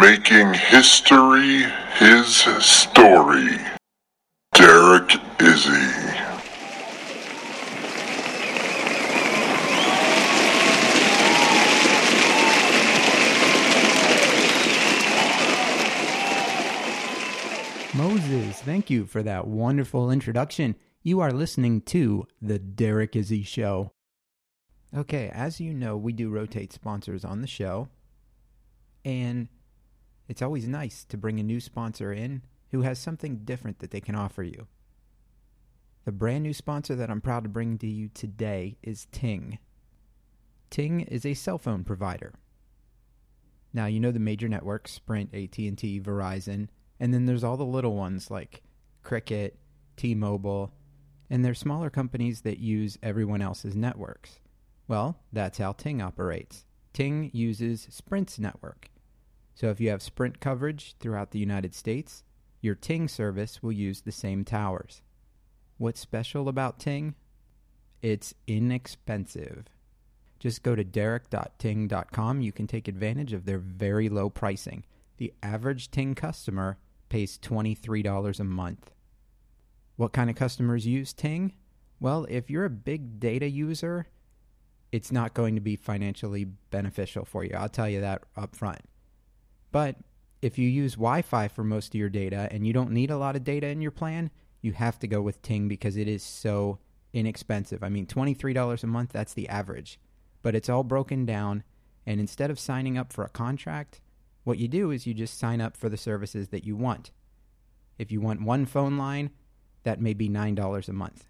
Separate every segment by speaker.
Speaker 1: Making history his story, Derek Izzy.
Speaker 2: Moses, thank you for that wonderful introduction. You are listening to The Derek Izzy Show. Okay, as you know, we do rotate sponsors on the show, and it's always nice to bring a new sponsor in who has something different that they can offer you. The brand new sponsor that I'm proud to bring to you today is Ting. Ting is a cell phone provider. Now, you know the major networks, Sprint, AT&T, Verizon, and then there's all the little ones like Cricket, T-Mobile, and they're smaller companies that use everyone else's networks. Well, that's how Ting operates. Ting uses Sprint's network. So if you have Sprint coverage throughout the United States, your Ting service will use the same towers. What's special about Ting? It's inexpensive. Just go to derek.ting.com. You can take advantage of their very low pricing. The average Ting customer pays $23 a month. What kind of customers use Ting? Well, if you're a big data user, it's not going to be financially beneficial for you. I'll tell you that up front. But if you use Wi Fi for most of your data and you don't need a lot of data in your plan, you have to go with Ting because it is so inexpensive. I mean, $23 a month, that's the average. But it's all broken down. And instead of signing up for a contract, what you do is you just sign up for the services that you want. If you want one phone line, that may be $9 a month.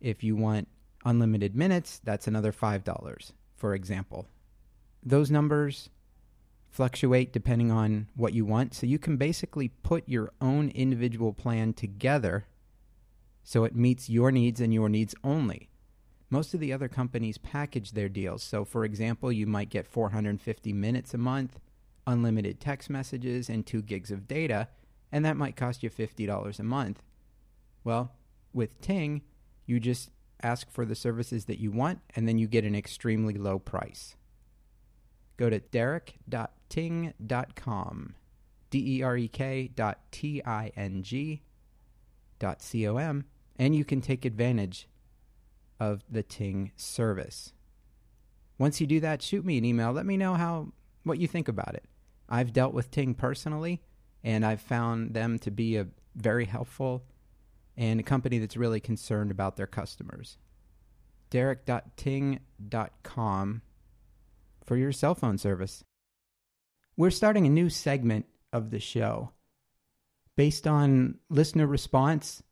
Speaker 2: If you want unlimited minutes, that's another $5, for example. Those numbers fluctuate depending on what you want, so you can basically put your own individual plan together so it meets your needs and your needs only. Most of the other companies package their deals. So, for example, you might get 450 minutes a month, unlimited text messages, and 2 gigs of data, and that might cost you $50 a month. Well, with Ting, you just ask for the services that you want, and then you get an extremely low price. Go to derek.ting.com, D E R E K dot T I N G dot C O M, and you can take advantage of the Ting service. Once you do that, shoot me an email. Let me know how what you think about it. I've dealt with Ting personally, and I've found them to be a very helpful and a company that's really concerned about their customers. Derek.ting.com for your cell phone service. We're starting a new segment of the show based on listener response.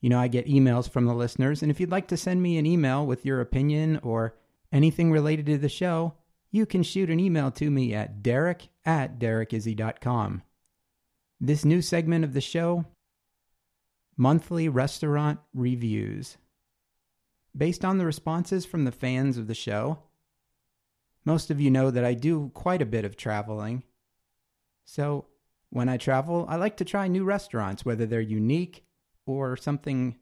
Speaker 2: You know, I get emails from the listeners, and if you'd like to send me an email with your opinion or anything related to the show, you can shoot an email to me at derek at derekizzy.com. This new segment of the show monthly restaurant reviews. Based on the responses from the fans of the show, most of you know that I do quite a bit of traveling. So, when I travel, I like to try new restaurants, whether they're unique or something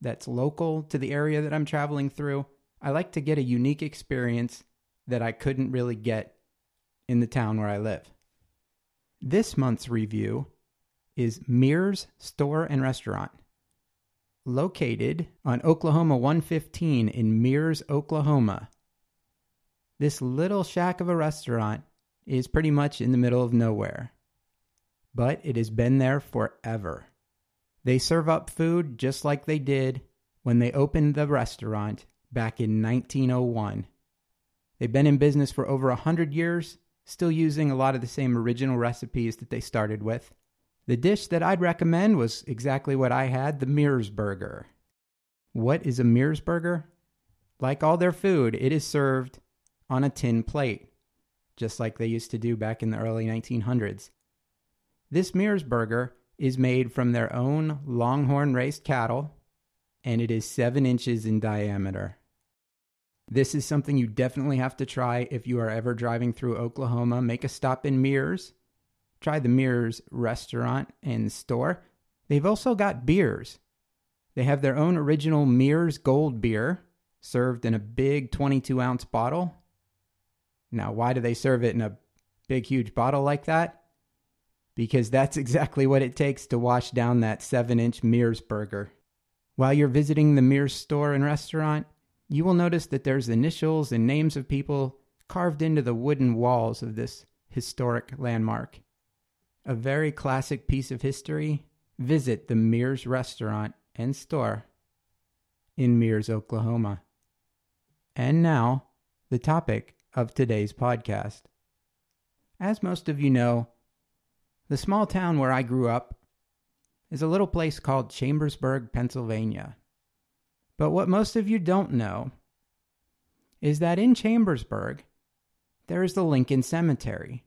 Speaker 2: that's local to the area that I'm traveling through. I like to get a unique experience that I couldn't really get in the town where I live. This month's review is Meers Store and Restaurant. Located on Oklahoma 115 in Meers, Oklahoma. This little shack of a restaurant is pretty much in the middle of nowhere, but it has been there forever. They serve up food just like they did when they opened the restaurant back in 1901. They've been in business for over a 100 years, still using a lot of the same original recipes that they started with. The dish that I'd recommend was exactly what I had the Meers Burger. What is a Meers Burger? Like all their food, it is served on a tin plate. just like they used to do back in the early 1900s. This Meers burger is made from their own longhorn raised cattle, and it is 7 inches in diameter. This is something you definitely have to try if you are ever driving through Oklahoma. Make a stop in Meers. Try the Meers restaurant and store. They've also got beers. They have their own original Meers Gold beer, served in a big 22 ounce bottle. Now, why do they serve it in a big, huge bottle like that? Because that's exactly what it takes to wash down that 7 inch Meers burger. While you're visiting the Meers store and restaurant, you will notice that there's initials and names of people carved into the wooden walls of this historic landmark. A very classic piece of history. Visit the Meers restaurant and store in Meers, Oklahoma. And now, the topic of today's podcast. As most of you know, the small town where I grew up is a little place called Chambersburg, Pennsylvania. But what most of you don't know is that in Chambersburg, there is the Lincoln Cemetery.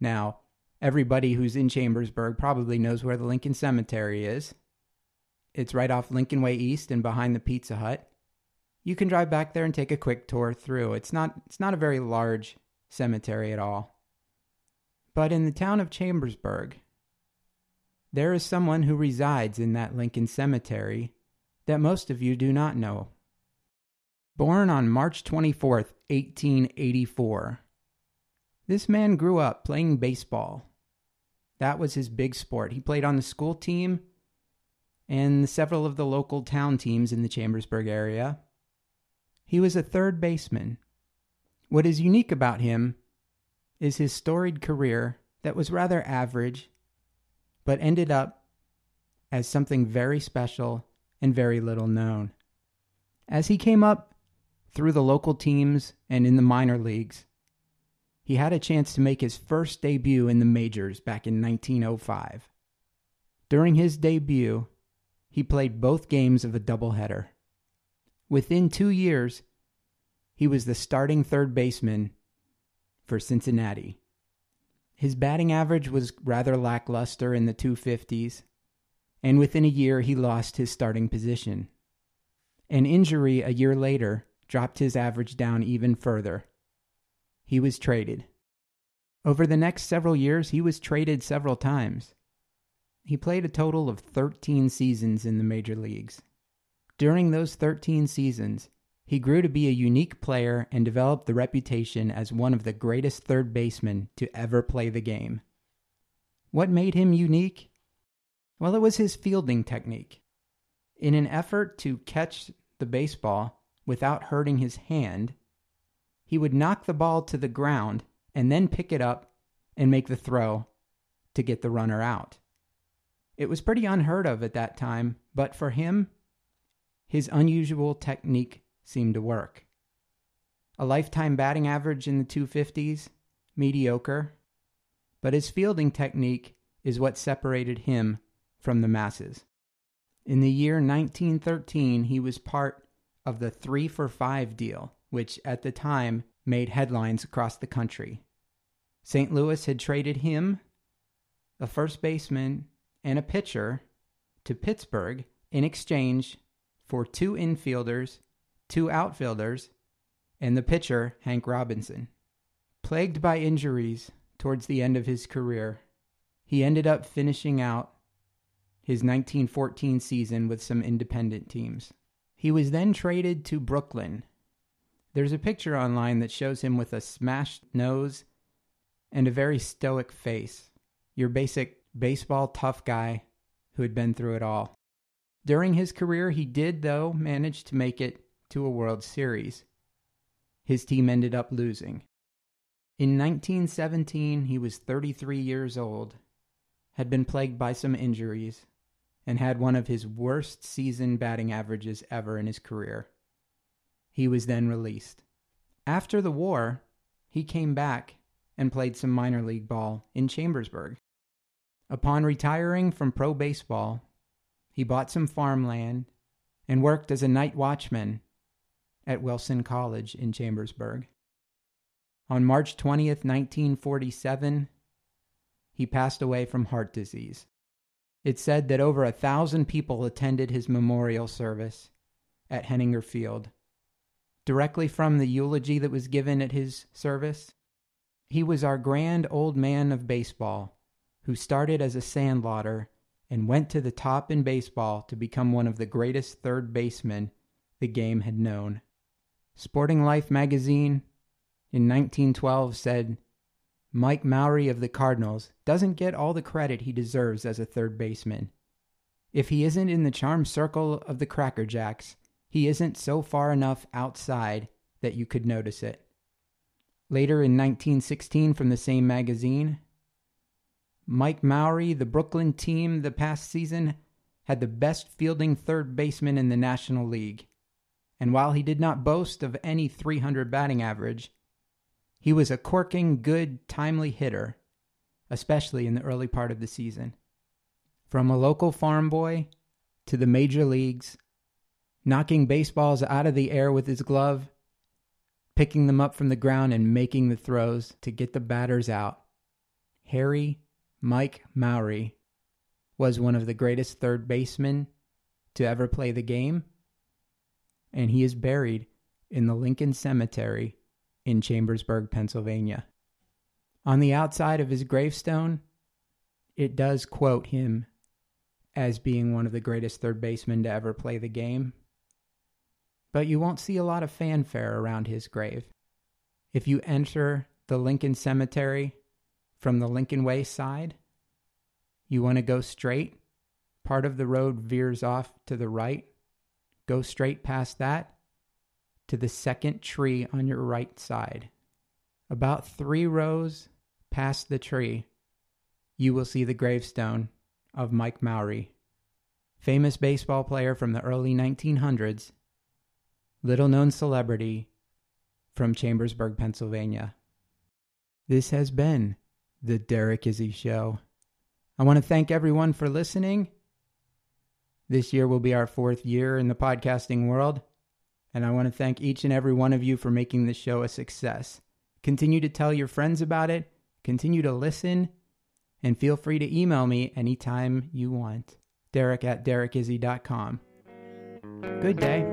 Speaker 2: Now, everybody who's in Chambersburg probably knows where the Lincoln Cemetery is. It's right off Lincoln Way East and behind the Pizza Hut. You can drive back there and take a quick tour through. It's not it's not a very large cemetery at all. But in the town of Chambersburg, there is someone who resides in that Lincoln Cemetery that most of you do not know. Born on March 24, 1884, this man grew up playing baseball. That was his big sport. He played on the school team and several of the local town teams in the Chambersburg area. He was a third baseman. What is unique about him is his storied career that was rather average, but ended up as something very special and very little known. As he came up through the local teams and in the minor leagues, he had a chance to make his first debut in the majors back in 1905. During his debut, he played both games of a doubleheader. Within two years, he was the starting third baseman for Cincinnati. His batting average was rather lackluster in the 250s, and within a year he lost his starting position. An injury a year later dropped his average down even further. He was traded. Over the next several years, he was traded several times. He played a total of 13 seasons in the major leagues. During those 13 seasons, he grew to be a unique player and developed the reputation as one of the greatest third basemen to ever play the game. What made him unique? Well, it was his fielding technique. In an effort to catch the baseball without hurting his hand, he would knock the ball to the ground and then pick it up and make the throw to get the runner out. It was pretty unheard of at that time, but for him, his unusual technique seemed to work. A lifetime batting average in the 250s, mediocre, but his fielding technique is what separated him from the masses. In the year 1913, he was part of the three for five deal, which at the time made headlines across the country. St. Louis had traded him, a first baseman, and a pitcher to Pittsburgh in exchange for two infielders, two outfielders, and the pitcher, Hank Robinson. Plagued by injuries towards the end of his career, he ended up finishing out his 1914 season with some independent teams. He was then traded to Brooklyn. There's a picture online that shows him with a smashed nose and a very stoic face. Your basic baseball tough guy who had been through it all. During his career, he did, though, manage to make it to a World Series. His team ended up losing. In 1917, he was 33 years old, had been plagued by some injuries, and had one of his worst season batting averages ever in his career. He was then released. After the war, he came back and played some minor league ball in Chambersburg. Upon retiring from pro baseball, he bought some farmland and worked as a night watchman at Wilson College in Chambersburg. On March 20th, 1947, he passed away from heart disease. It's said that over a thousand people attended his memorial service at Henninger Field. Directly from the eulogy that was given at his service, he was our grand old man of baseball who started as a sandlotter and went to the top in baseball to become one of the greatest third basemen the game had known. Sporting Life magazine in 1912 said Mike Mowrey of the Cardinals doesn't get all the credit he deserves as a third baseman. If he isn't in the charm circle of the Cracker Jacks, he isn't so far enough outside that you could notice it. Later in 1916, from the same magazine, Mike Mowrey, the Brooklyn team the past season, had the best fielding third baseman in the National League. And while he did not boast of any 300 batting average, he was a corking, good, timely hitter, especially in the early part of the season. From a local farm boy to the major leagues, knocking baseballs out of the air with his glove, picking them up from the ground and making the throws to get the batters out. Harry Mike Mowrey was one of the greatest third basemen to ever play the game, and he is buried in the Lincoln Cemetery in Chambersburg, Pennsylvania. On the outside of his gravestone, it does quote him as being one of the greatest third basemen to ever play the game. But you won't see a lot of fanfare around his grave. If you enter the Lincoln Cemetery from the Lincoln Way side, you want to go straight. Part of the road veers off to the right. Go straight past that to the second tree on your right side. About three rows past the tree, you will see the gravestone of Mike Mowrey, famous baseball player from the early 1900s, little known celebrity from Chambersburg, Pennsylvania. This has been the Derek Izzy Show. I want to thank everyone for listening. This year will be our fourth year in the podcasting world and I want to thank each and every one of you for making this show a success. Continue to tell your friends about it, continue to listen, and feel free to email me anytime you want. Derek at derekizzy.com. Good day.